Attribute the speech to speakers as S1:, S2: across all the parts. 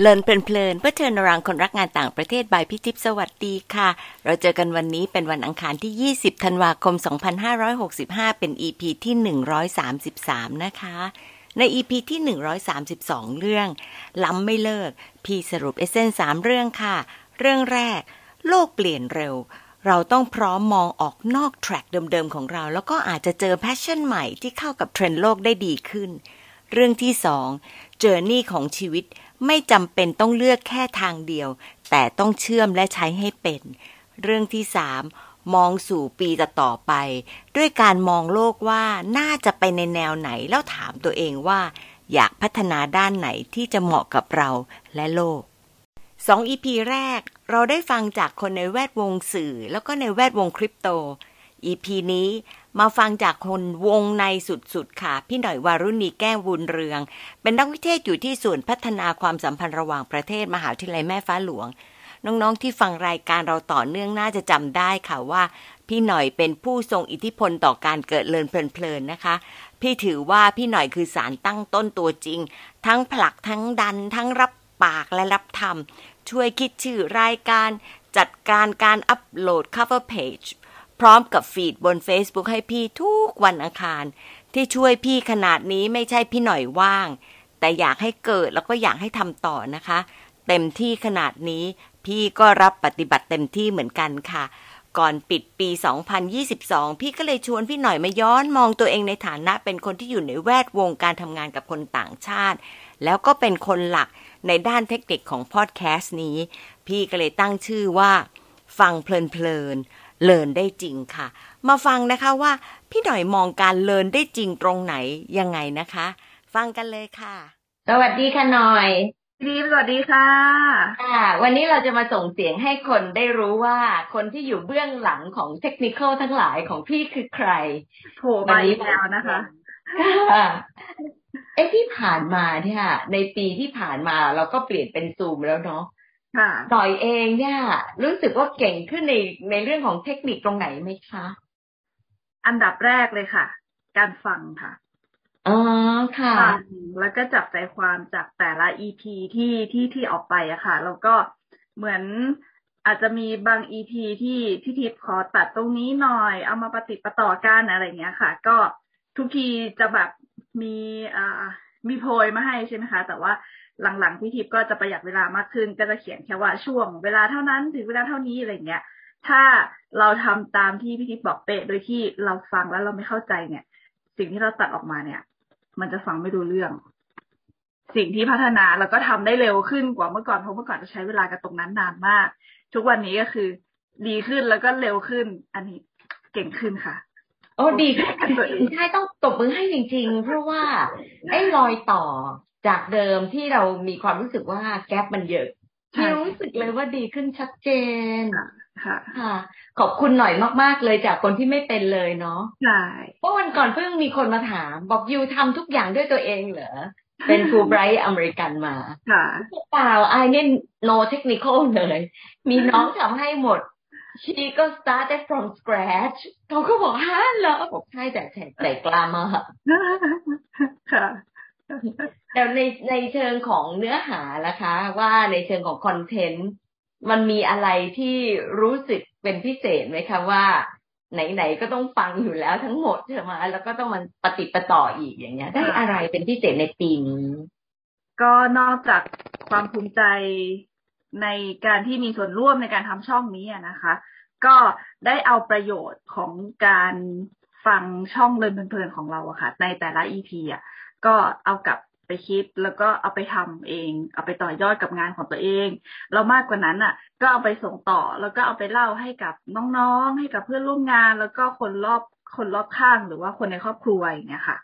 S1: learn เพลินเพื่อ turn รังคนรักงานต่างประเทศ by พี่ทิพย์สวัสดีค่ะ เราเจอกันวันนี้เป็นวันอังคารที่ 20 ธันวาคม 2565 เป็น EP ที่ 133 นะคะ ใน EP ที่ 132 เรื่อง learn ไม่เลิก พี่สรุป essence สามเรื่องค่ะ เรื่องแรก โลกเปลี่ยนเร็ว เราต้องพร้อมมองออกนอก track เดิมๆของเรา แล้วก็อาจจะเจอ passion ใหม่ที่เข้ากับเทรนด์โลกได้ดีขึ้น เรื่องที่สองเจอร์นี่ของชีวิต ไม่จำเป็นต้องเลือกแค่ทางเดียว แต่ต้องเชื่อมและใช้ให้เป็น เรื่องที่สามมองสู่ปีต่อไป ด้วยการมองโลกว่าน่าจะไปในแนวไหนแล้วถามตัวเองว่า อยากพัฒนาด้านไหนที่จะเหมาะกับเราและโลกสองอีพีแรกเราได้ฟังจากคนในแวดวงสื่อ แล้วก็ในแวดวงคริปโตอีพีนี้ มาฟังจากคนวงในสุดๆค่ะ พี่หน่อยวารุณีแก้ววุนเรือง เป็นนักวิเทศอยู่ที่ส่วนพัฒนาความสัมพันธ์ระหว่างประเทศมหาวิทยาลัยแม่ฟ้าหลวง น้องๆที่ฟังรายการเราต่อเนื่องน่าจะจำได้ค่ะว่า พี่หน่อยเป็นผู้ทรงอิทธิพลต่อการเกิดเลินเพลินๆนะคะ พี่ถือว่าพี่หน่อยคือสารตั้งต้นตัวจริง ทั้งผลักทั้งดัน ทั้งรับปากและรับทำช่วยคิดชื่อรายการจัดการการอัปโหลด cover page พร้อมกับฟีดบน Facebook ให้พี่ทุกวันอังคาร ที่ช่วยพี่ขนาดนี้ไม่ใช่พี่หน่อยว่าง แต่อยากให้เกิดแล้วก็อยากให้ทำต่อนะคะ เต็มที่ขนาดนี้พี่ก็รับปฏิบัติเต็มที่เหมือนกันค่ะ ก่อนปิดปี 2022 พี่ก็เลยชวนพี่หน่อยมาย้อนมองตัวเองในฐานะเป็นคนที่อยู่ในแวดวงการทำงานกับคนต่างชาติ แล้วก็เป็นคนหลักในด้านเทคนิคของพอดแคสต์นี้ พี่ก็เลยตั้งชื่อว่า ฟังเพลินๆ เลินได้จริงค่ะ มาฟังนะคะว่า พี่หน่อยมองการเลินได้จริงตรงไหนยังไงนะคะ ฟังกันเลยค่ะ
S2: สวัสดีค่ะหน่อย
S3: ดีสวัสดีค่ะ
S2: อ่าวันนี้เราจะมาส่งเสียงให้คนได้รู้ว่าคนที่อยู่เบื้องหลังของเทคนิคทั้งหลายของพี่คือใคร
S3: โผล่มาอีกแล้วนะคะ
S2: ค่ะเอ๊ะที่ผ่านมาเนี่ยในปีที่ผ่านมาเราก็เปลี่ยนเป็นซูมแล้วเนาะ
S3: ค่ะ
S2: หน่อยเองเนี่ยรู้สึกว่าเก่งขึ้นในในเรื่องของเทคนิคตรงไหนไหมคะ
S3: อันดับแรกเลยค่ะ การฟังค่ะ
S2: อ๋อค่ะ
S3: ฟังแล้วก็จับใจความจากแต่ละ EP ที่ที่ที่ออกไปอะค่ะ แล้วก็เหมือนอาจจะมีบาง EP ที่ที่ทิพย์ขอตัดตรงนี้หน่อย เอามาปฏิดประต่อกันอะไรเงี้ยค่ะ ก็ทุกทีจะแบบมีอ่ามีโพยมาให้ใช่ไหมคะ แต่ว่า หลังๆพี่ทิพย์ก็จะประหยัดเวลามากขึ้น ก็จะเขียนแค่ว่าช่วงเวลาเท่านั้นถึงเวลาเท่านี้อะไรเงี้ย ถ้าเราทำตามที่พี่ทิพย์บอกเป๊ะโดยที่เราฟังแล้วเราไม่เข้าใจเนี่ย สิ่งที่เราตัดออกมาเนี่ย มันจะฟังไม่รู้เรื่อง สิ่งที่พัฒนาแล้วก็ทำได้เร็วขึ้นกว่าเมื่อก่อนเพราะเมื่อก่อนจะใช้เวลากับตรงนั้นนานมาก ทุกวันนี้ก็คือดีขึ้นแล้วก็เร็วขึ้น อันนี้เก่งขึ้นค่ะ
S2: โอ้ดีค่ะใช่ต้องตบมือให้จริง ๆ เพราะว่าไอ้รอยต่อ จากเดิมที่เรามีความรู้สึกว่าแกลบมันเยอะ
S3: ใช่
S2: ที่รู้สึกเลยว่าดีขึ้นชัดเจน
S3: ค่ะ
S2: ค่ะ ขอบคุณหน่อยมาก ๆ เลยจากคนที่ไม่เป็นเลยเนาะ
S3: ใช่
S2: เพราะวันก่อนเพิ่งมีคนมาถาม บอกยูทำทุกอย่างด้วยตัวเองเหรอ เป็นฟูไบรท์อเมริกันมา
S3: ค่ะ
S2: เปล่าไอเนี่ย no technical เลย มีน้องทำให้หมด she ก็ started from scratch เขาก็บอกฮะเหรอบอกใช่แต่แต่แต่กล้ามาก
S3: ค่ะ
S2: แต่ในในเชิงของเนื้อหาล่ะคะ ว่าในเชิงของคอนเทนต์มันมีอะไรที่รู้สึกเป็นพิเศษไหมคะว่า ไหนๆก็ต้องฟังอยู่แล้วทั้งหมดใช่ไหมแล้วก็ต้องมันปฏิประต่ออีกอย่างเงี้ย ได้อะไรเป็นพิเศษในปีนี้
S3: ก็นอกจากความภูมิใจในการที่มีส่วนร่วมในการทำช่องนี้นะคะ ก็ได้เอาประโยชน์ของการฟังช่องเลินเพลินของเราอะค่ะ ในแต่ละ EP อะ ก็เอากลับไปคิดแล้วก็เอาไปทำเอง เอาไปต่อยอดกับงานของตัวเองแล้วมากกว่านั้นอะก็เอาไปส่งต่อแล้วก็เอาไปเล่าให้กับน้องๆ ให้กับเพื่อนร่วมงาน แล้วก็คนรอบคนรอบข้างหรือว่าคนในครอบครัวอย่างเงี้ยค่ะ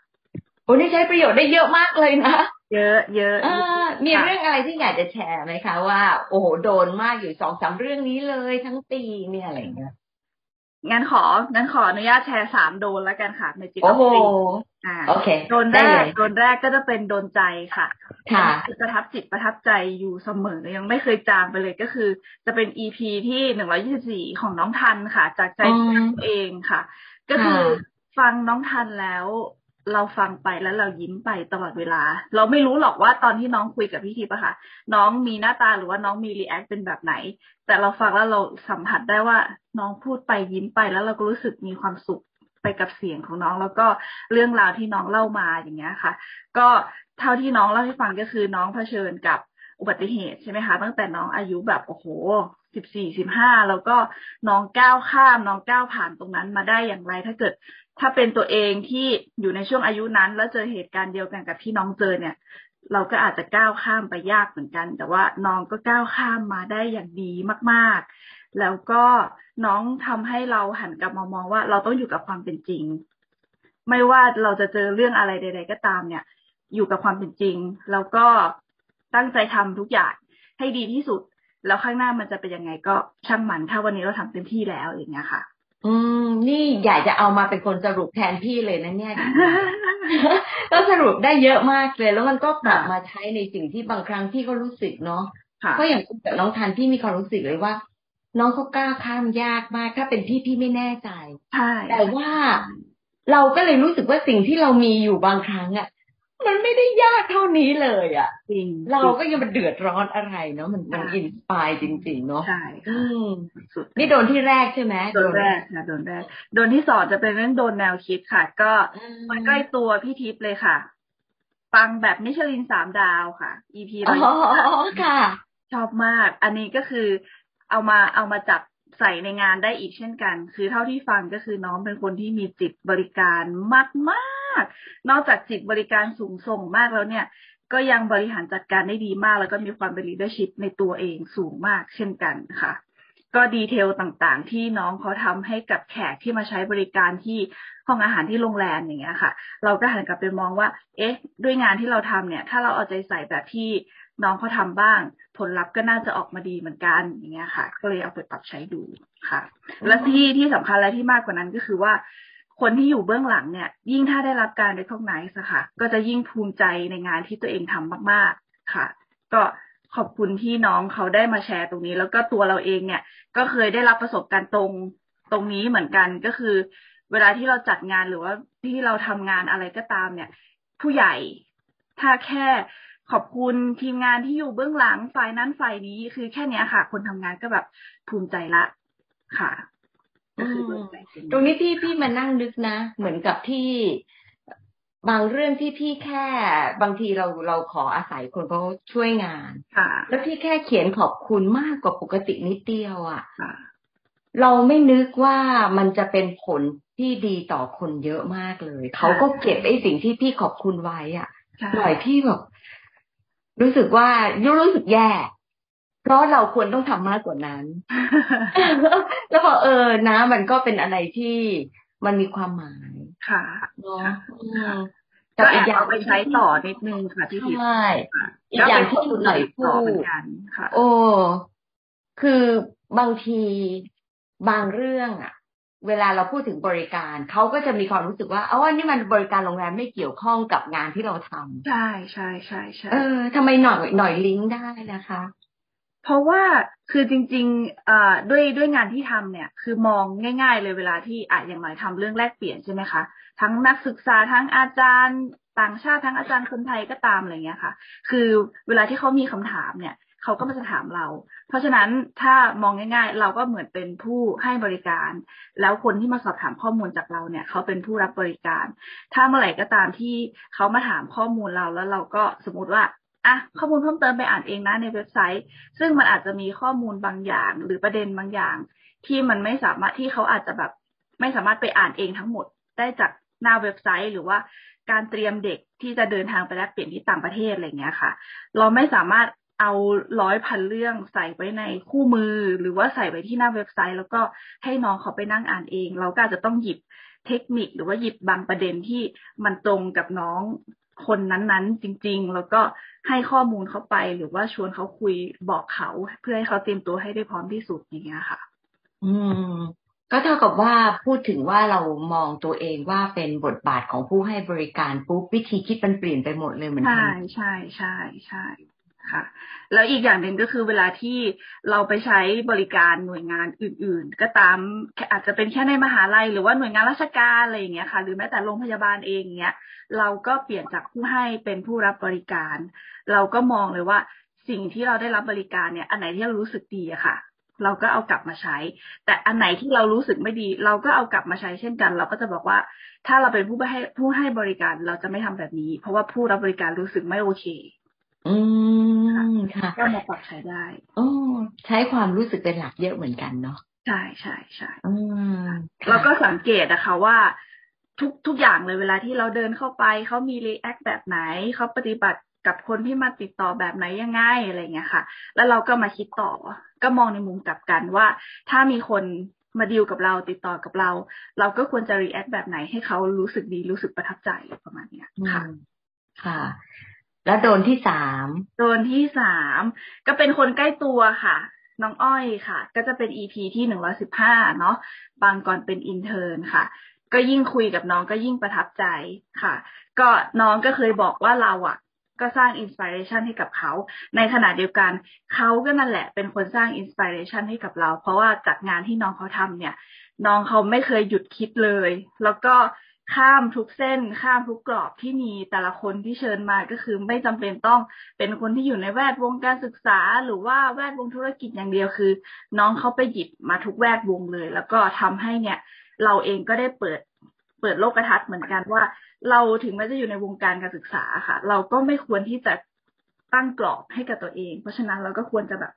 S2: โอ้นี่ใช้ประโยชน์ได้เยอะมากเลยนะ
S3: เยอะเยอะ
S2: เออมีเรื่องอะไรที่อยากจะแชร์ไหมคะว่า โอ้โหโดนมากอยู่สองสามเรื่องนี้เลยทั้งปีเนี่ยอะไรเงี้ย
S3: งั้นของั้นขออนุญาตแชร์สามโดนแล้วกันค่ะในจิต
S2: โอ้โห
S3: อ่า
S2: โอเค
S3: โดนแร
S2: ได้เล
S3: ก
S2: ย
S3: โดนแรกก็จะเป็นโดนใจค่ะ
S2: ค่ะ
S3: อันนี้ประทับจิตประทับใจอยู่เสมอยังไม่เคยจางไปเลยก็คือ จะเป็น EP ที่หนึ่งร้อยี่สิบสี่ของน้องทันค่ะ จากใจ
S2: อืม
S3: ตัวเองค่ะ ก็คือฟังน้องทันแล้ว เราฟังไปแล้วเรายิ้มไปตลอดเวลา เราไม่รู้หรอกว่าตอนที่น้องคุยกับพี่ทิพย์อะค่ะ น้องมีหน้าตาหรือว่าน้องมี react เป็นแบบไหน แต่เราฟังแล้วเราสัมผัสได้ว่าน้องพูดไปยิ้มไปแล้วเราก็รู้สึกมีความสุขไปกับเสียงของน้องแล้วก็เรื่องราวที่น้องเล่ามาอย่างเงี้ยค่ะ ก็เท่าที่น้องเล่าให้ฟังก็คือน้องเผชิญกับอุบัติเหตุใช่ไหมคะตั้งแต่น้องอายุแบบโอ้โหสิบสี่สิบห้าแล้วก็น้องก้าวข้ามน้องก้าวผ่านตรงนั้นมาได้อย่างไร ถ้าเกิด ถ้าเป็นตัวเองที่อยู่ในช่วงอายุนั้น แล้วเจอเหตุการณ์เดียวกันกับที่น้องเจอเนี่ย เราก็อาจจะก้าวข้ามไปยากเหมือนกัน แต่ว่าน้องก็ก้าวข้ามมาได้อย่างดีมาก ๆ แล้วก็น้องทำให้เราหันกลับมามองว่า เราต้องอยู่กับความเป็นจริง ไม่ว่าเราจะเจอเรื่องอะไรใด ๆ ก็ตามเนี่ย อยู่กับความเป็นจริง แล้วก็ตั้งใจทำทุกอย่างให้ดีที่สุด แล้วข้างหน้ามันจะเป็นยังไงก็ช่างมันถ้าวันนี้เราทำเต็มที่แล้วอย่างเงี้ยค่ะ
S1: อืม นี่อยากจะเอามาเป็นคนสรุปแทนพี่เลยนะเนี่ยก็สรุปได้เยอะมากเลย แล้วมันก็กลับมาใช้ในสิ่งที่บางครั้งพี่ก็รู้สึกเนาะก็อย่างคุยกับน้องทันพี่มีความรู้สึกเลยว่า น้องเขากล้าข้ามยากมาก ถ้าเป็นพี่พี่ไม่แน่ใจ
S3: ใช่
S1: แต่ว่าเราก็เลยรู้สึกว่าสิ่งที่เรามีอยู่บางครั้งอะ มันไม่ได้ยากเท่านี้เลยอะ
S3: จริง
S1: เราก็ยังมันเดือดร้อนอะไรเนาะมันมันอินสปายจริง ๆ เนาะ
S3: ใช่
S1: สุดนี่โดนที่แรกใช่ไหม
S3: โดนแรกนะโดนแรกโดนที่สองจะเป็นเรื่องโดนแนวคิดค่ะ ก็มันใกล้ตัวพี่ทิพย์เลยค่ะ ฟังแบบมิชลินสามดาวค่ะ EP
S1: ร้อยค่ะ
S3: ชอบมาก อันนี้ก็คือเอามาเอามาจับ ใส่ในงานได้อีกเช่นกัน คือเท่าที่ฟังก็คือน้องเป็นคนที่มีจิตบริการมากมากนอกจากจิตบริการสูงส่งมากแล้วเนี่ย ก็ยังบริหารจัดการได้ดีมาก แล้วก็มีความเป็น leadership ในตัวเองสูงมากเช่นกันค่ะ ก็ detail ต่างๆ ที่น้องเขาทำให้กับแขกที่มาใช้บริการที่ห้องอาหารที่โรงแรมอย่างเงี้ยค่ะ เราก็หันกลับไปมองว่า เอ๊ะ ด้วยงานที่เราทำเนี่ย ถ้าเราเอาใจใส่แบบที่ น้องเขาทาบ้าง ผลลัพธ์ก็น่าจะออกมาดีเหมือนกันอย่างเงี้ยค่ะ ก็เลยเอาไปปรับใช้ดูค่ะ และที่ที่สำคัญและที่มากกว่านั้นก็คือว่า คนที่อยู่เบื้องหลังเนี่ย ยิ่งถ้าได้รับการได้ทอกไนส์ค่ะ ก็จะยิ่งภูมิใจในงานที่ตัวเองทำมาก ๆค่ะ ก็ขอบคุณที่น้องเขาได้มาแชร์ตรงนี้ แล้วก็ตัวเราเองเนี่ย ก็เคยได้รับประสบการณ์ตรงตรงนี้เหมือนกันก็คือ เวลาที่เราจัดงานหรือว่าที่เราทำงานอะไรก็ตามเนี่ย ผู้ใหญ่ถ้าแค่ ขอบคุณทีมงานที่อยู่เบื้องหลังฝ่ายนั้นฝ่ายนี้คือแค่นี้ค่ะ คนทำงานก็แบบภูมิใจละค่ะ
S1: ก็คือตรงนี้พี่พี่มานั่งนึกนะ เหมือนกับที่บางเรื่องที่พี่แค่บางทีเราเราขออาศัยคนเขาช่วยงาน
S3: ค่ะ
S1: แล้วพี่แค่เขียนขอบคุณมากกว่าปกตินิดเดียวอะ เราไม่นึกว่ามันจะเป็นผลที่ดีต่อคนเยอะมากเลย เขาก็เก็บไอ้สิ่งที่พี่ขอบคุณไว้อะหน่อยพี่แบบ รู้สึกว่ายุรู้สึกแย่ เพราะเราควรต้องทำมากกว่านั้น แล้วบอกเออนะมันก็เป็นอะไรที่มันมีความหมาย
S3: ค่ะ
S1: เนาะ
S3: ก็อีกอย่างไปใช้ต่อนิดนึงค่ะที่
S1: ใช่อีกอย่างที่คุณหน่อยพูดโอ้คือบางทีบางเรื่องอะ เวลาเราพูดถึงบริการเขาก็จะมีความรู้สึกว่าอ๋อนี่มันบริการโรงแรมไม่เกี่ยวข้องกับงานที่เราทำ
S3: ใช่ใช่ใช่ใช่
S1: เออทำไมหน่อยหน่อยลิงก์ได้นะคะ
S3: เพราะว่าคือจริงๆอ่าด้วยด้วยงานที่ทำเนี่ย คือมองง่าย ๆ เลยเวลาที่อะอย่างหน่อยทำเรื่องแลกเปลี่ยนใช่ไหมคะทั้งนักศึกษาทั้งอาจารย์ต่างชาติทั้งอาจารย์คนไทยก็ตามอะไรเงี้ยค่ะ คือเวลาที่เขามีคำถามเนี่ย เขาก็มาจะถามเรา เพราะฉะนั้นถ้ามองง่าย ๆ เราก็เหมือนเป็นผู้ให้บริการ แล้วคนที่มาสอบถามข้อมูลจากเราเนี่ยเขาเป็นผู้รับบริการ ถ้าเมื่อไหร่ก็ตามที่เขามาถามข้อมูลเราแล้วเราก็สมมติว่าอะข้อมูลเพิ่มเติมไปอ่านเองนะในเว็บไซต์ ซึ่งมันอาจจะมีข้อมูลบางอย่าง หรือประเด็นบางอย่าง ที่มันไม่สามารถที่เขาอาจจะแบบ ไม่สามารถไปอ่านเองทั้งหมดได้จากหน้าเว็บไซต์ หรือว่าการเตรียมเด็กที่จะเดินทางไปแลกเปลี่ยนที่ต่างประเทศอะไรเงี้ยค่ะ เราไม่สามารถ เอาร้อยพันเรื่องใส่ไว้ในคู่มือ หรือว่าใส่ไว้ที่หน้าเว็บไซต์ แล้วก็ให้น้องเขาไปนั่งอ่านเอง เราก็อาจจะต้องหยิบเทคนิคหรือว่าหยิบบางประเด็นที่มันตรงกับน้องคนนั้นๆ จริง ๆ แล้วก็ให้ข้อมูลเขาไปหรือว่าชวนเขาคุยบอกเขา เพื่อให้เขาเตรียมตัวให้ได้พร้อมที่สุดอย่างเงี้ยค่ะ
S1: อืม ก็เท่ากับว่าพูดถึงว่าเรามองตัวเองว่าเป็นบทบาทของผู้ให้บริการปุ๊บวิธีคิดมันเปลี่ยนไปหมดเลยเหมือนกั
S3: นใช่ใช่ใช่ใช่ ค่ะ แล้วอีกอย่างหนึ่งก็คือเวลาที่เราไปใช้บริการหน่วยงานอื่น ๆ ก็ตามอาจจะเป็นแค่ในมหาลัย หรือว่าหน่วยงานราชการอะไรอย่างเงี้ยค่ะ หรือแม้แต่โรงพยาบาลเองเงี้ยเราก็เปลี่ยนจากผู้ให้เป็นผู้รับบริการ เราก็มองเลยว่าสิ่งที่เราได้รับบริการเนี่ย อันไหนที่เรารู้สึกดีอะค่ะ เราก็เอากลับมาใช้ แต่อันไหนที่เรารู้สึกไม่ดี เราก็เอากลับมาใช้เช่นกัน เราก็จะบอกว่า ถ้าเราเป็นผู้ให้ผู้ให้บริการเราจะไม่ทำแบบนี้ เพราะว่าผู้รับบริการรู้สึกไม่โอเค
S1: อืม ค่ะ
S3: ก็มาปรับใช้ได้
S1: โอ้ใช้ความรู้สึกเป็นหลักเยอะเหมือนกันเนาะ
S3: ใช่ใช่ใช่
S1: อืม
S3: แล้วก็สังเกตนะคะว่าทุกทุกอย่างเลยเวลาที่เราเดินเข้าไปเขามีรีแอคแบบไหนเขาปฏิบัติกับคนที่มาติดต่อแบบไหนยังไงอะไรเงี้ยค่ะ แล้วเราก็มาคิดต่อ ก็มองในมุมกลับกันว่า ถ้ามีคนมาดีลกับเราติดต่อกับเรา เราก็ควรจะ react แบบไหนให้เขารู้สึกดีรู้สึกประทับใจประมาณเนี้ยค่ะ
S1: ค่ะ แล้วโดนที่สาม
S3: โดนที่สามก็เป็นคนใกล้ตัวค่ะ น้องอ้อยค่ะ ก็จะเป็น EP ที่หนึ่งร้อยสิบห้าเนาะบางก่อนเป็น intern ค่ะ ก็ยิ่งคุยกับน้องก็ยิ่งประทับใจค่ะ ก็น้องก็เคยบอกว่าเราอะ ก็สร้างอินสปิเรชันให้กับเขา ในขณะเดียวกันเขาก็นั่นแหละ เป็นคนสร้างอินสปิเรชันให้กับเรา เพราะว่าจากงานที่น้องเขาทำเนี่ย น้องเขาไม่เคยหยุดคิดเลย แล้วก็ ข้ามทุกเส้น ข้ามทุกกรอบที่มีแต่ละคนที่เชิญมาก็คือไม่จำเป็นต้องเป็นคนที่อยู่ในแวดวงการศึกษา หรือว่าแวดวงธุรกิจอย่างเดียวคือ น้องเขาไปหยิบมาทุกแวดวงเลย แล้วก็ทำให้เนี่ย เราเองก็ได้เปิดเปิดโลกทัศน์เหมือนกันว่า เราถึงแม้จะอยู่ในวงการการศึกษาค่ะ เราก็ไม่ควรที่จะตั้งกรอบให้กับตัวเอง เพราะฉะนั้นเราก็ควรจะแบบ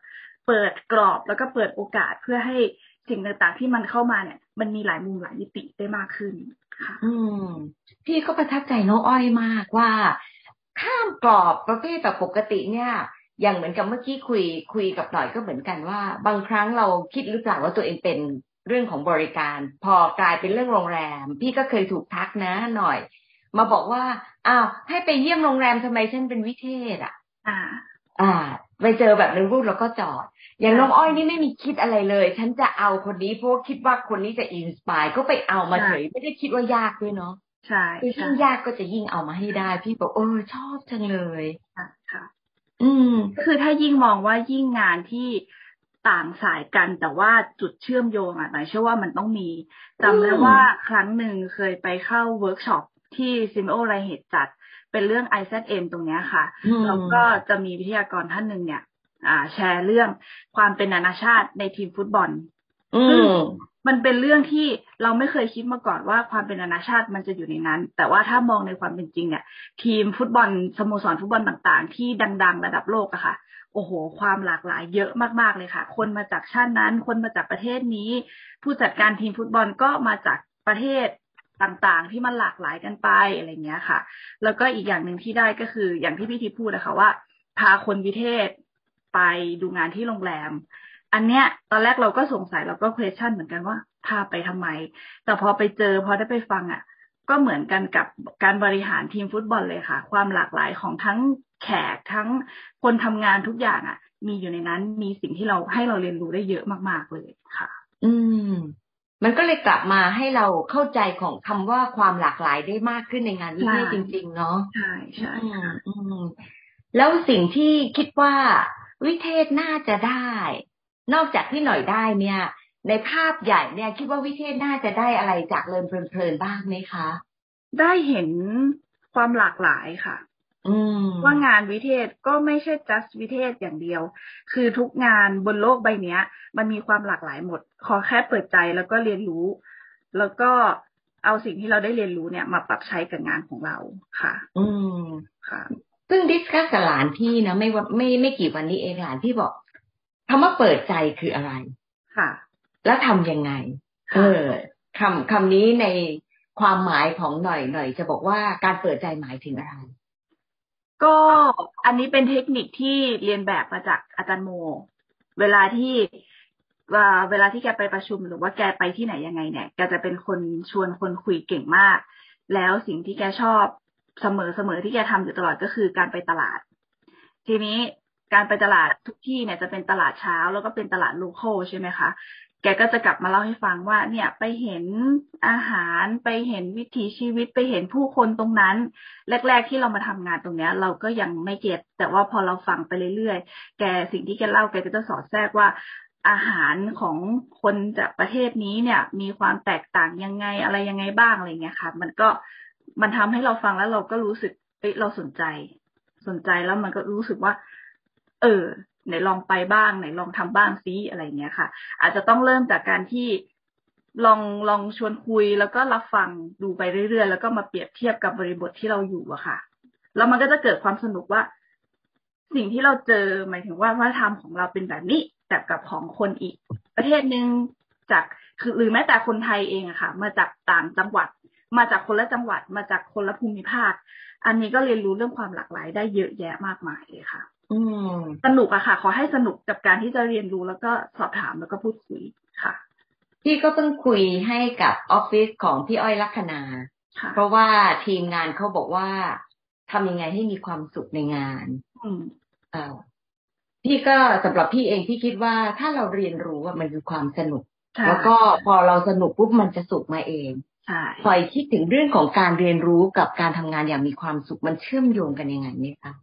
S3: เปิดกรอบแล้วก็เปิดโอกาสเพื่อให้ สิ่งต่างๆที่มันเข้ามาเนี่ย มันมีหลายมุมหลายมิติได้มากขึ้นค่ะ
S1: อืม พี่ก็ประทับใจน้องอ้อยมากว่า ข้ามกรอบประเภทแบบปกติเนี่ย อย่างเหมือนกับเมื่อกี้คุยคุยกับหน่อยก็เหมือนกันว่า บางครั้งเราคิดหรือเปล่าว่าตัวเองเป็นเรื่องของบริการ พอกลายเป็นเรื่องโรงแรม พี่ก็เคยถูกทักนะหน่อย มาบอกว่าอ้าวให้ไปเยี่ยมโรงแรมทำไมฉันเป็นวิเทศอะ
S3: อ่า
S1: อ่า ไปเจอแบบในรูปแล้วก็จอด อย่างน้องอ้อยนี่ไม่มีคิดอะไรเลย ฉันจะเอาคนนี้เพราะว่าคิดว่าคนนี้จะอินสปายก็ไปเอามาเฉยไม่ได้คิดว่ายากด้วยเนาะ
S3: ใช่
S1: คือ
S3: ใช่
S1: ยิ่งยากก็จะยิ่งเอามาให้ได้ พี่บอกเออชอบจังเลย
S3: ค่ะค่ะ
S1: อืม
S3: ก็คือถ้ายิ่งมองว่ายิ่งงานที่ต่างสายกันแต่ว่าจุดเชื่อมโยงอะหมายเชื่อว่ามันต้องมีจำได้
S1: อืม
S3: ว่าครั้งหนึ่งเคยไปเข้าเวิร์กช็อปที่ SEAMEO RIHED จัด เป็นเรื่อง IZM ตรงเนี้ยค่ะ
S1: อืม
S3: แล้วก็จะมีวิทยากรท่านหนึ่งเนี่ย อ่า แชร์เรื่องความเป็นนานาชาติในทีมฟุตบอล
S1: อืม
S3: มันเป็นเรื่องที่เราไม่เคยคิดมาก่อนว่าความเป็นนานาชาติมันจะอยู่ในนั้น แต่ว่าถ้ามองในความเป็นจริงเนี่ย ทีมฟุตบอลสโมสรฟุตบอลต่าง ๆ ที่ดัง ๆ ระดับโลกอะค่ะ โอ้โห ความหลากหลายเยอะมากๆเลยค่ะ คนมาจากชาตินั้น คนมาจากประเทศนี้ ผู้จัดการทีมฟุตบอลก็มาจากประเทศ ต่างๆ ที่มันหลากหลายกันไปอะไรเงี้ยค่ะ แล้วก็อีกอย่างหนึ่งที่ได้ก็คืออย่างที่พี่ทิพย์พูดนะคะว่า พาคนวิเทศไปดูงานที่โรงแรม อันเนี้ยตอนแรกเราก็สงสัยเราก็ question เหมือนกันว่าพาไปทำไม แต่พอไปเจอพอได้ไปฟังอะ ก็เหมือนกันกับการบริหารทีมฟุตบอลเลยค่ะ ความหลากหลายของทั้งแขกทั้งคนทำงานทุกอย่างอะ มีอยู่ในนั้นมีสิ่งที่เราให้เราเรียนรู้ได้เยอะมาก ๆเลยค่ะ
S1: อืม มันก็เลยกลับมาให้เราเข้าใจของคำว่าความหลากหลายได้มากขึ้นในงานวิเทศ
S3: ใช่
S1: จริง ๆ เนาะ
S3: ใช่ใช่
S1: อืมอืมแล้วสิ่งที่คิดว่าวิเทศน่าจะได้ นอกจากที่หน่อยได้เนี่ย ในภาพใหญ่เนี่ย คิดว่าวิเทศน่าจะได้อะไรจากเลินเพลินๆบ้างไหมคะ
S3: ได้เห็นความหลากหลายค่ะ
S1: อืม
S3: ว่างานวิเทศก็ไม่ใช่ just วิเทศอย่างเดียว คือทุกงานบนโลกใบเนี้ยมันมีความหลากหลายหมด ขอแค่เปิดใจแล้วก็เรียนรู้ แล้วก็เอาสิ่งที่เราได้เรียนรู้เนี่ย มาปรับใช้กับงานของเราค่ะ
S1: อืม
S3: ค่ะ
S1: ซึ่งดิสคัสกับหลานพี่นะไม่ว่าไม่ไม่กี่วันนี้เองหลานพี่บอกคำว่าเปิดใจคืออะไร
S3: ค่ะ
S1: แล้วทำยังไง เออคำคำนี้ในความหมายของหน่อยหน่อยจะบอกว่าการเปิดใจหมายถึงอะไร
S3: ก็อันนี้เป็นเทคนิคที่เรียนแบบมาจากอาจารย์โม เวลาที่ว่าเวลาที่แกไปประชุมหรือว่าแกไปที่ไหนยังไงเนี่ย แกจะเป็นคนชวนคนคุยเก่งมาก แล้วสิ่งที่แกชอบเสมอเสมอที่แกทำอยู่ตลอดก็คือการไปตลาด ทีนี้การไปตลาดทุกที่เนี่ยจะเป็นตลาดเช้าแล้วก็เป็นตลาดโลคอลใช่ไหมคะ กแกก็จะกลับมาเล่าให้ฟังว่า เนี่ยไปเห็นอาหารไปเห็นวิถีชีวิตไปเห็นผู้คนตรงนั้น แรก ๆ ที่เรามาทำงานตรงเนี้ย เราก็ยังไม่เก็ตแต่ว่าพอเราฟังไปเรื่อยๆ แกสิ่งที่แกเล่าแกก็จะสอดแทรกว่าอาหารของคนจากประเทศนี้เนี่ย มีความแตกต่างยังไงอะไรยังไงบ้างอะไรเงี้ยค่ะ มันก็มันทำให้เราฟังแล้วเราก็รู้สึกเอ้เราสนใจ สนใจแล้วมันก็รู้สึกว่า เออ ไหนลองไปบ้างไหนลองทำบ้างซิอะไรเงี้ยค่ะ อาจจะต้องเริ่มจากการที่ลองลองชวนคุยแล้วก็รับฟังดูไปเรื่อยๆ แล้วก็มาเปรียบเทียบกับบริบทที่เราอยู่อะค่ะแล้วมันก็จะเกิดความสนุกว่า สิ่งที่เราเจอหมายถึงว่าวัฒนธรรมของเราเป็นแบบนี้แต่กับของคนอีก ประเทศหนึ่งจากคือหรือแม้แต่คนไทยเองอะค่ะ มาจากต่างจังหวัด มาจากคนละจังหวัด มาจากคนละภูมิภาค อันนี้ก็เรียนรู้เรื่องความหลากหลายได้เยอะแยะมากมายเลยค่ะ สนุกอะค่ะ ขอให้สนุกกับการที่จะเรียนรู้แล้วก็สอบถามแล้วก็พูดคุยค่ะ
S1: พี่ก็เพิ่งคุยให้กับออฟฟิศของพี่อ้อยลัคนา
S3: ค่ะ
S1: เพราะว่าทีมงานเขาบอกว่าทำยังไงให้มีความสุขในงาน
S3: อืม
S1: เออพี่ก็สำหรับพี่เองพี่คิดว่าถ้าเราเรียนรู้ว่ามันคือความสนุก
S3: ใช่
S1: แล้วก็พอเราสนุกปุ๊บมันจะสุขมาเอง
S3: ใช่
S1: พลอยคิดถึงเรื่องของการเรียนรู้กับการทำงานอย่างมีความสุขมันเชื่อมโยงกันยังไงเนี่ยคะ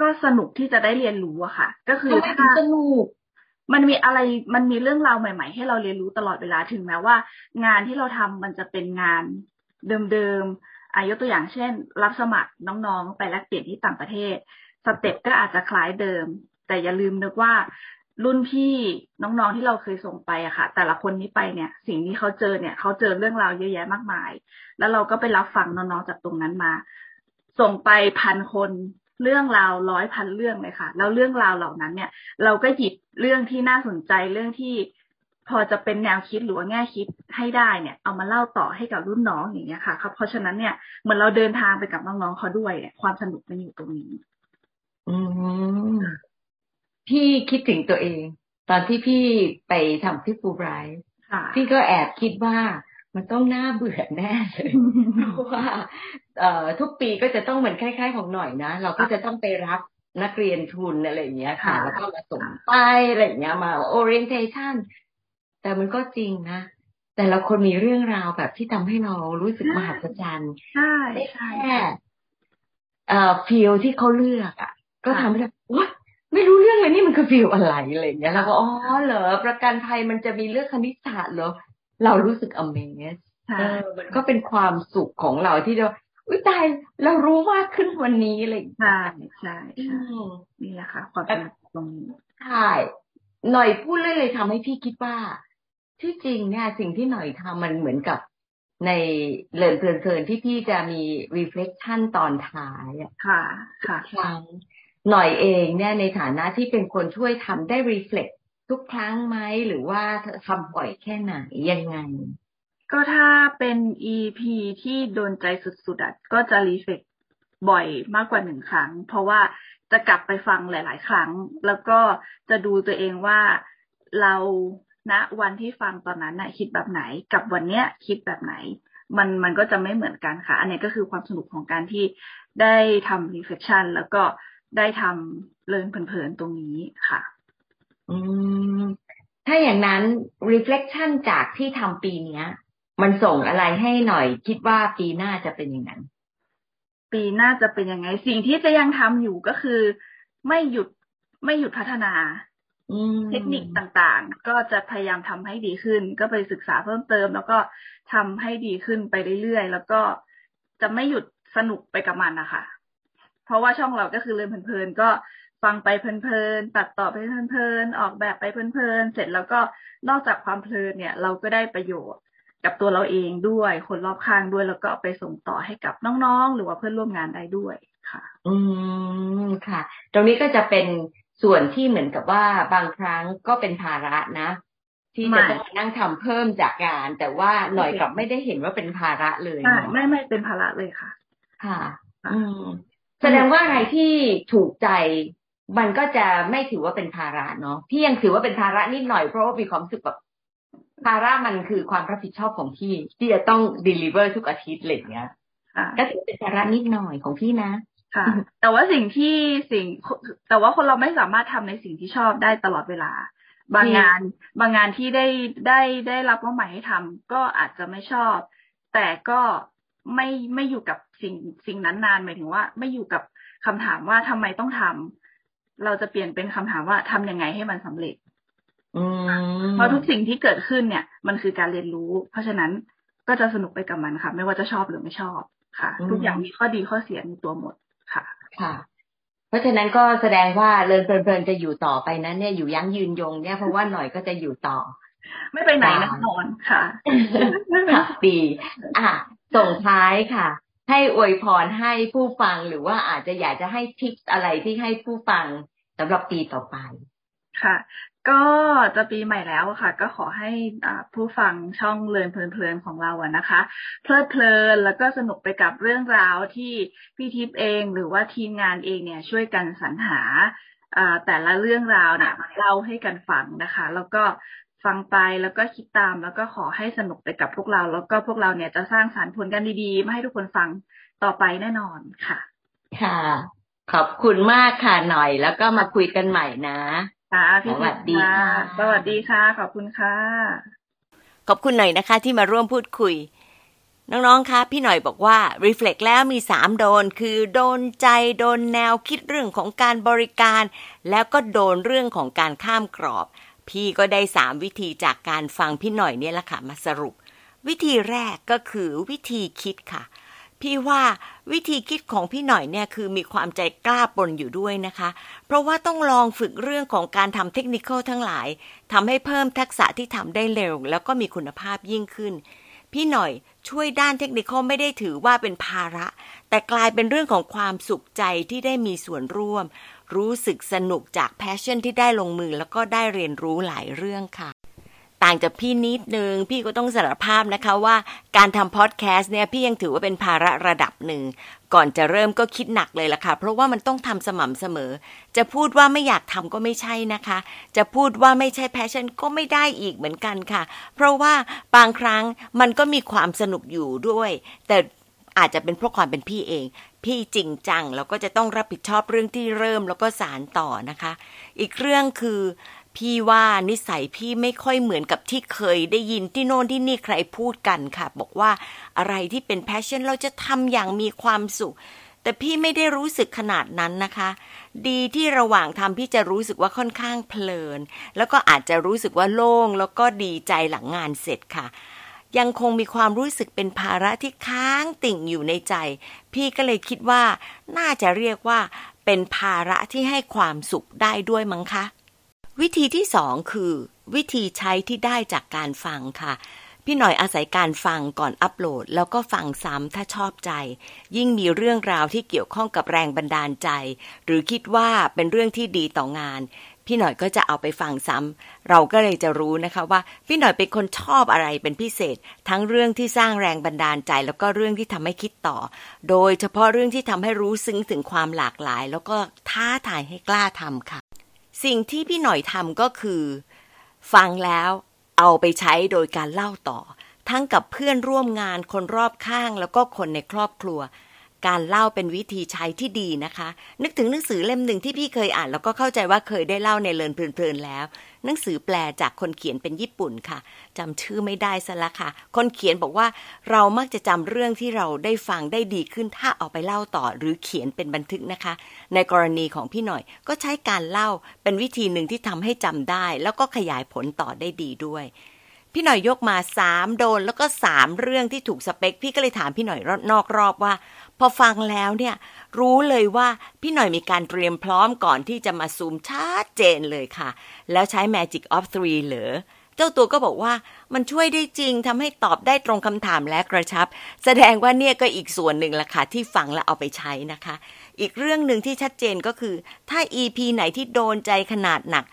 S3: ก็สนุกที่จะได้เรียนรู้อะค่ะ ก็คือ
S1: ทำไมถึ
S3: ถ้าง
S1: สนุก
S3: มันมีอะไรมันมีเรื่องราวใหม่ ๆ ให้เราเรียนรู้ตลอดเวลาถึงแม้ว่า งานที่เราทำมันจะเป็นงานเดิมๆอายกตัวอย่างเช่น รับสมัครน้องๆ ไปแลกเปลี่ยนที่ต่างประเทศ สเต็ปก็อาจจะคล้ายเดิม แต่อย่าลืมนึกว่ารุ่นพี่น้องๆที่เราเคยส่งไปอะค่ะ แต่ละคนนี้ไปเนี่ย สิ่งที่เขาเจอเนี่ยเขาเจอเรื่องราวเยอะแยะมากมาย แล้วเราก็ไปรับฟังน้องๆจากตรงนั้นมา ส่งไปพันคน เรื่องราวร้อยพันเรื่องเลยค่ะ แล้วเรื่องราวเหล่านั้นเนี่ย เราก็หยิบเรื่องที่น่าสนใจเรื่องที่พอจะเป็นแนวคิดหรือว่าแง่คิดให้ได้เนี่ย เอามาเล่าต่อให้กับรุ่นน้องอย่างเงี้ยค่ะครับเพราะฉะนั้นเนี่ยเหมือนเราเดินทางไปกับน้องๆเขาด้วยเนี่ยความสนุกมันอยู่ตรงนี้
S1: อืมพี่คิดถึงตัวเอง ตอนที่พี่ไปทำที่ฟูไบรท์
S3: ค่ะ
S1: พี่ก็แอบคิดว่า มันต้องน่าเบื่อแน่เลยเพราะว่าเอ่อทุกปีก็จะต้องเหมือนคล้ายๆของหน่อยนะ เราก็จะต้องไปรับนักเรียนทุนอะไรอย่างเงี้ยค่ะ
S3: ค่ะ
S1: แล้วก็มาส่งไปอะไรอย่างเงี้ยมา orientation แต่มันก็จริงนะ แต่ละคนมีเรื่องราวแบบที่ทำให้เรารู้สึกมหัศจรรย์
S3: ใช่
S1: ได้
S3: ใช่
S1: แค่เอ่อ field ที่เขาเลือกอะ ก็
S3: ค่ะ
S1: ทำให้เราโอ๊ยไม่รู้เรื่องเลยนี่มันคือ field อะไรอะไรอย่างเงี้ยเราก็อ๋อเหรอประกันภัยมันจะมีเรื่องคณิตศาสตร์เหรอ เรารู้สึก amazed
S3: ใช่
S1: เออมันก็เป็นความสุขของเราที่เราอุ้ยตายเรารู้มากขึ้นวันนี้อะไรอย่างเลย
S3: ใช่ใช่
S1: อื
S3: ใช่
S1: ม
S3: นี่แหละค่ะความสนุกตรงนี้
S1: ใช่หน่อยพูดเลยเลยทำให้พี่คิดว่า ที่จริงเนี่ยสิ่งที่หน่อยทำมันเหมือนกับในเลินเพลินๆที่พี่จะมี reflection ตอนท้ายอะ
S3: ค่ะ ค่ะ
S1: ครั้งหน่อยเองเนี่ยในฐานะที่เป็นคนช่วยทำได้ reflect ทุกครั้งไหมหรือว่าทำบ่อยแค่ไหนยังไง
S3: ก็ถ้าเป็น EP ที่โดนใจสุดๆอะก็จะรีเฟกบ่อยมากกว่าหนึ่งครั้ง เพราะว่าจะกลับไปฟังหลาย ๆ ครั้ง แล้วก็จะดูตัวเองว่าเราณวันที่ฟังตอนนั้นน่ะคิดแบบไหน กับวันเนี้ยคิดแบบไหน มันมันก็จะไม่เหมือนกันค่ะ อันนี้ก็คือความสนุกของการที่ได้ทำ reflection แล้วก็ได้ทำเลินเพลินๆตรงนี้ค่ะ
S1: อืมถ้าอย่างนั้น reflection จากที่ทำปีเนี้ยมันส่งอะไรให้หน่อย คิดว่าปีหน้าจะเป็นอย่างนั้น
S3: ปีหน้าจะเป็นยังไง สิ่งที่จะยังทำอยู่ก็คือ ไม่หยุดไม่หยุดพัฒนา
S1: อืม
S3: เทคนิคต่างๆ ก็จะพยายามทำให้ดีขึ้น ก็ไปศึกษาเพิ่มเติม แล้วก็ทำให้ดีขึ้นไปเรื่อยๆ แล้วก็จะไม่หยุดสนุกไปกับมันนะคะ เพราะว่าช่องเราก็คือเรียนเพลินๆ ก็ ฟังไปเพลินๆตัดต่อไปเพลินๆออกแบบไปเพลินๆเสร็จแล้วก็นอกจากความเพลินเนี่ย เราก็ได้ประโยชน์กับตัวเราเองด้วย คนรอบข้างด้วยแล้วก็เอาไปส่งต่อให้กับน้องๆ หรือว่าเพื่อนร่วมงานได้ด้วยค่ะ
S1: อืมค่ะ ตรงนี้ก็จะเป็นส่วนที่เหมือนกับว่าบางครั้งก็เป็นภาระนะ ที่
S3: ไม่
S1: จะต้องมานั่งทำเพิ่มจากงาน แต่ว่าหน่อยกลับไม่ได้เห็นว่าเป็นภาระเลย
S3: ใช่
S1: เนาะ
S3: ไม่ไม่เป็นภาระเลยค่ะ
S1: ค่ะ
S3: ค่ะ
S1: อืมแสดงว่าอะไรที่ถูกใจ มันก็จะไม่ถือว่าเป็นภาระเนาะพี่ยังถือว่าเป็นภาระนิดหน่อยเพราะว่ามีความรู้สึกแบบภาระมันคือความรับผิดชอบของพี่ที่จะต้อง deliver ทุกอาทิตย์อะไรอย่างเงี้ย
S3: ค่ะ
S1: ก็ถือเป็นภาระนิดหน่อยของพี่นะ
S3: ค่ะ แต่ว่าสิ่งที่สิ่ง แต่ว่าคนเราไม่สามารถทำในสิ่งที่ชอบได้ตลอดเวลา บางงาน บางงานที่ได้ได้ได้รับว่าใหม่ให้ทำก็อาจจะไม่ชอบ แต่ก็ไม่ไม่อยู่กับสิ่งสิ่งนั้นนานหมายถึงว่า ไม่อยู่กับคำถามว่าทำไมต้องทำ เราจะเปลี่ยนเป็นคำถามว่าทำยังไงให้มันสำเร็จเพราะทุกสิ่งที่เกิดขึ้นเนี่ย มันคือการเรียนรู้ เพราะฉะนั้นก็จะสนุกไปกับมันค่ะ ไม่ว่าจะชอบหรือไม่ชอบค่ะ ทุกอย่างมีข้อดีข้อเสียในตัวหมดค่ะ
S2: ค่ะ เพราะฉะนั้นก็แสดงว่าเรินเพลินๆจะอยู่ต่อไปนั้นเนี่ยอยู่ยั้งยืนยงเนี่ยเพราะว่าหน่อยก็จะอยู่ต่อ
S3: ไม่ไปไหนแน่นอนค่ะ
S2: ค่ะดีอะส่งท้ายค่ะ ให้อวยพรให้ผู้ฟังหรือว่าอาจจะอยากจะให้ทิปอะไรที่ให้ผู้ฟังสำหรับปีต่อไป
S3: ค่ะ ก็จะปีใหม่แล้วค่ะ ก็ขอให้ผู้ฟังช่องเลินเพลินๆของเราอะนะคะ เพลิดเพลินแล้วก็สนุกไปกับเรื่องราวที่พี่ทิพย์เองหรือว่าทีมงานเองเนี่ยช่วยกันสรรหาแต่ละเรื่องราวเนี่ยเล่าให้กันฟังนะคะ แล้วก็ ฟังไปแล้วก็คิดตามแล้วก็ขอให้สนุกไปกับพวกเรา แล้วก็พวกเราเนี่ยจะสร้างสารรค์ผลกันดีๆมาให้ทุกคนฟังต่อไปแน่นอนค่ะ
S2: ค่ะ ขอบคุณมากค่ะหน่อย แล้วก็มาคุยกันใหม่นะ
S3: ค่ะพี่สวัสดีค่ะสวัสดีค่ะ ขอบคุณค่ะ
S1: ขอบคุณหน่อยนะคะ ที่มาร่วมพูดคุย น้องๆคะพี่หน่อยบอกว่า Reflect แล้วมีสามโดน คือโดนใจโดนแนวคิดเรื่องของการบริการ แล้วก็โดนเรื่องของการข้ามกรอบ พี่ก็ได้สามวิธีจากการฟังพี่หน่อยเนี่ยแหละค่ะมาสรุป วิธีแรกก็คือวิธีคิดค่ะ พี่ว่าวิธีคิดของพี่หน่อยเนี่ยคือมีความใจกล้าปนอยู่ด้วยนะคะ เพราะว่าต้องลองฝึกเรื่องของการทำเทคนิคทั้งหลายทำให้เพิ่มทักษะที่ทำได้เร็ว แล้วก็มีคุณภาพยิ่งขึ้น พี่หน่อยช่วยด้านเทคนิคไม่ได้ถือว่าเป็นภาระ แต่กลายเป็นเรื่องของความสุขใจที่ได้มีส่วนร่วม รู้สึกสนุกจาก passion ที่ได้ลงมือแล้วก็ได้เรียนรู้หลายเรื่องค่ะ ต่างจากพี่นิดนึง พี่ก็ต้องสารภาพนะคะว่าการทำพอดแคสต์เนี่ยพี่ยังถือว่าเป็นภาระระดับหนึ่ง ก่อนจะเริ่มก็คิดหนักเลยล่ะค่ะ เพราะว่ามันต้องทำสม่ำเสมอ จะพูดว่าไม่อยากทำก็ไม่ใช่นะคะ จะพูดว่าไม่ใช่ passion ก็ไม่ได้อีกเหมือนกันค่ะ เพราะว่าบางครั้งมันก็มีความสนุกอยู่ด้วย แต่ อาจจะเป็นเพราะความเป็นพี่เอง พี่จริงจังแล้วก็จะต้องรับผิดชอบเรื่องที่เริ่มแล้วก็สานต่อนะคะ อีกเรื่องคือ พี่ว่านิสัยพี่ไม่ค่อยเหมือนกับที่เคยได้ยินที่โน่นที่นี่ใครพูดกันค่ะ บอกว่าอะไรที่เป็น passion เราจะทำอย่างมีความสุขแต่พี่ไม่ได้รู้สึกขนาดนั้นนะคะ ดีที่ระหว่างทำพี่จะรู้สึกว่าค่อนข้างเพลิน แล้วก็อาจจะรู้สึกว่าโล่งแล้วก็ดีใจหลังงานเสร็จค่ะ ยังคงมีความรู้สึกเป็นภาระที่ค้างติ่งอยู่ในใจ พี่ก็เลยคิดว่า น่าจะเรียกว่า เป็นภาระที่ให้ความสุขได้ด้วยมั้งคะ วิธีที่สองคือ วิธีใช้ที่ได้จากการฟังค่ะพี่หน่อยอาศัยการฟังก่อนอัปโหลด แล้วก็ฟังซ้ำถ้าชอบใจ ยิ่งมีเรื่องราวที่เกี่ยวข้องกับแรงบันดาลใจ หรือคิดว่าเป็นเรื่องที่ดีต่องาน พี่หน่อยก็จะเอาไปฟังซ้ำเราก็เลยจะรู้นะคะว่า พี่หน่อยเป็นคนชอบอะไรเป็นพิเศษ ทั้งเรื่องที่สร้างแรงบันดาลใจ แล้วก็เรื่องที่ทำให้คิดต่อ โดยเฉพาะเรื่องที่ทำให้รู้ซึ้งถึงความหลากหลาย แล้วก็ท้าทายให้กล้าทำค่ะ สิ่งที่พี่หน่อยทำก็คือ ฟังแล้วเอาไปใช้โดยการเล่าต่อ ทั้งกับเพื่อนร่วมงานคนรอบข้างแล้วก็คนในครอบครัว การเล่าเป็นวิธีใช้ที่ดีนะคะ นึกถึงหนังสือเล่มหนึ่งที่พี่เคยอ่าน แล้วก็เข้าใจว่าเคยได้เล่าในเลินเพลินๆแล้ว หนังสือแปลจากคนเขียนเป็นญี่ปุ่นค่ะจำชื่อไม่ได้ซะละค่ะ คนเขียนบอกว่าเรามักจะจำเรื่องที่เราได้ฟังได้ดีขึ้นถ้าเอาไปเล่าต่อหรือเขียนเป็นบันทึกนะคะ ในกรณีของพี่หน่อยก็ใช้การเล่าเป็นวิธีหนึ่งที่ทำให้จำได้ แล้วก็ขยายผลต่อได้ดีด้วยพี่หน่อยยกมาสามโดนแล้วก็สามเรื่องที่ถูกสเปค พี่ก็เลยถามพี่หน่อยนอกรอบว่า พอฟังแล้วเนี่ยรู้เลยว่าพี่หน่อยมีการเตรียมพร้อมก่อนที่จะมาซูมชัดเจนเลยค่ะ แล้วใช้ Magic of Three เหรอเจ้าตัวก็บอกว่ามันช่วยได้จริงทำให้ตอบได้ตรงคำถามและกระชับ แสดงว่าเนี่ยก็อีกส่วนหนึ่งละค่ะที่ฟังและเอาไปใช้นะคะ อีกเรื่องหนึ่งที่ชัดเจนก็คือ ถ้า EP ไหนที่โดนใจขนาดหนัก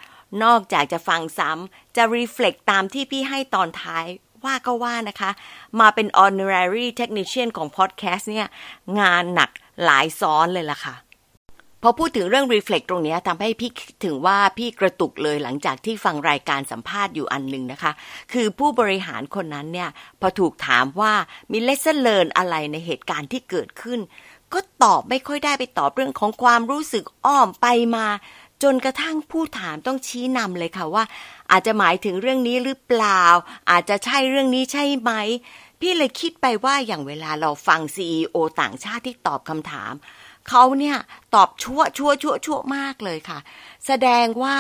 S1: นอกจากจะฟังซ้ำจะ reflect ตามที่พี่ให้ตอนท้าย ว่าก็ว่านะคะ มาเป็น honorary technician ของ podcast เนี่ย งานหนักหลายซ้อนเลยล่ะค่ะ พอพูดถึงเรื่อง reflect ตรงนี้ทำให้พี่ถึงว่าพี่กระตุกเลยหลังจากที่ฟังรายการสัมภาษณ์อยู่อันหนึ่งนะคะ คือผู้บริหารคนนั้นเนี่ย พอถูกถามว่ามี lesson learn อะไรในเหตุการณ์ที่เกิดขึ้น ก็ตอบไม่ค่อยได้ไปตอบเรื่องของความรู้สึกอ้อมไปมา จนกระทั่งผู้ถามต้องชี้นำเลยค่ะว่า อาจจะหมายถึงเรื่องนี้หรือเปล่า อาจจะใช่เรื่องนี้ใช่ไหม พี่เลยคิดไปว่าอย่างเวลาเราฟังซีอต่างชาติที่ตอบคำถาม เขาเนี่ยตอบชั่วชั่วชั่วชั่วมากเลยค่ะ แสดงว่า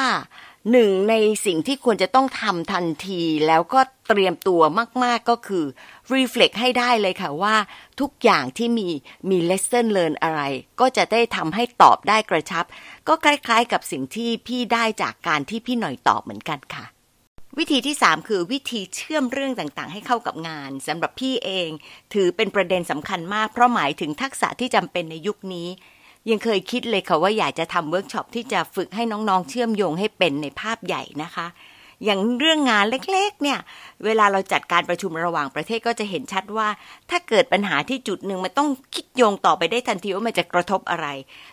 S1: หนึ่งในสิ่งที่ควรจะต้องทำทันทีแล้วก็เตรียมตัวมาก ๆ ก็คือ reflect ให้ได้เลยค่ะว่า ทุกอย่างที่มีมี lesson learn อะไร ก็จะได้ทำให้ตอบได้กระชับ ก็คล้าย ๆ กับสิ่งที่พี่ได้จากการที่พี่หน่อยตอบเหมือนกันค่ะ วิธีที่ 3 คือวิธีเชื่อมเรื่องต่างๆ ให้เข้ากับงานสำหรับพี่เอง ถือเป็นประเด็นสำคัญมากเพราะหมายถึงทักษะที่จำเป็นในยุคนี้ ยังเคยคิดเลยค่ะว่าอยากจะทำเวิร์กช็อปที่จะฝึกให้น้องๆ เชื่อมโยงให้เป็นในภาพใหญ่นะคะ อย่างเรื่องงานเล็กๆ เนี่ย เวลาเราจัดการประชุมระหว่างประเทศก็จะเห็นชัดว่า ถ้าเกิดปัญหาที่จุดหนึ่งมันต้องคิดโยงต่อไปได้ทันทีว่ามันจะกระทบอะไร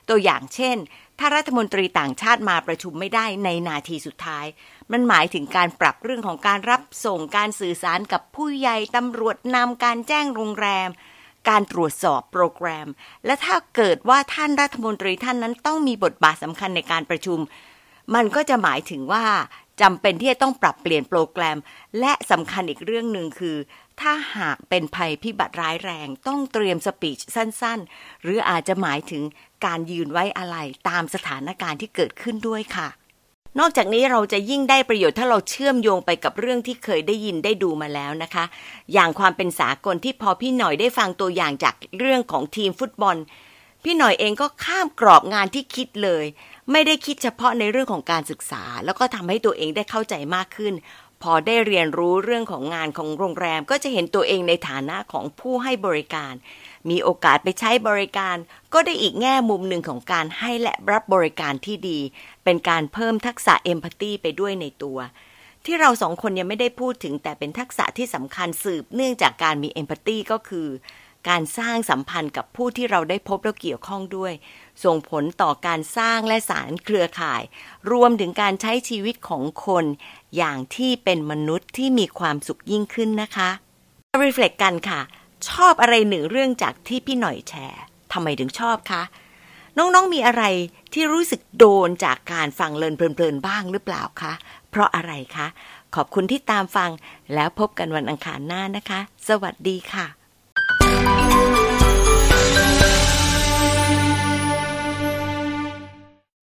S1: ตัวอย่างเช่น ถ้ารัฐมนตรีต่างชาติมาประชุมไม่ได้ในนาทีสุดท้าย มันหมายถึงการปรับเรื่องของการรับส่งการสื่อสารกับผู้ใหญ่ตำรวจนำการแจ้งโรงแรม การตรวจสอบโปรแกรม และถ้าเกิดว่าท่านรัฐมนตรีท่านนั้นต้องมีบทบาทสำคัญในการประชุม มันก็จะหมายถึงว่าจำเป็นที่จะต้องปรับเปลี่ยนโปรแกรม และสำคัญอีกเรื่องหนึ่งคือ ถ้าหากเป็นภัยพิบัติร้ายแรง ต้องเตรียมสปีชสั้นๆ หรืออาจจะหมายถึงการยืนไว้อะไรตามสถานการณ์ที่เกิดขึ้นด้วยค่ะ นอกจากนี้เราจะยิ่งได้ประโยชน์ถ้าเราเชื่อมโยงไปกับเรื่องที่เคยได้ยินได้ดูมาแล้วนะคะ อย่างความเป็นสากลที่พอพี่หน่อยได้ฟังตัวอย่างจากเรื่องของทีมฟุตบอล พี่หน่อยเองก็ข้ามกรอบงานที่คิดเลย ไม่ได้คิดเฉพาะในเรื่องของการศึกษา แล้วก็ทำให้ตัวเองได้เข้าใจมากขึ้น พอได้เรียนรู้เรื่องของงานของโรงแรม ก็จะเห็นตัวเองในฐานะของผู้ให้บริการ มีโอกาสไปใช้บริการ ก็ได้อีกแง่มุมหนึ่งของการให้และรับบริการที่ดี เป็นการเพิ่มทักษะเอมพัตตีไปด้วยในตัว ที่เราสองคนยังไม่ได้พูดถึงแต่เป็นทักษะที่สำคัญสืบเนื่องจากการมีเอมพัตตีก็คือ การสร้างสัมพันธ์กับผู้ที่เราได้พบและเกี่ยวข้องด้วย ส่งผลต่อการสร้างและสารเครือข่าย รวมถึงการใช้ชีวิตของคน อย่างที่เป็นมนุษย์ที่มีความสุขยิ่งขึ้นนะคะ reflect กันค่ะ ชอบอะไรหนึ่งเรื่องจากที่พี่หน่อยแชร์ทำไมถึงชอบคะน้องๆมีอะไรที่รู้สึกโดนจากการฟังเลินเพลินๆบ้างหรือเปล่าคะ เพราะอะไรคะ ขอบคุณที่ตามฟังแล้วพบกันวันอังคารหน้านะคะ สวัสดีค่ะ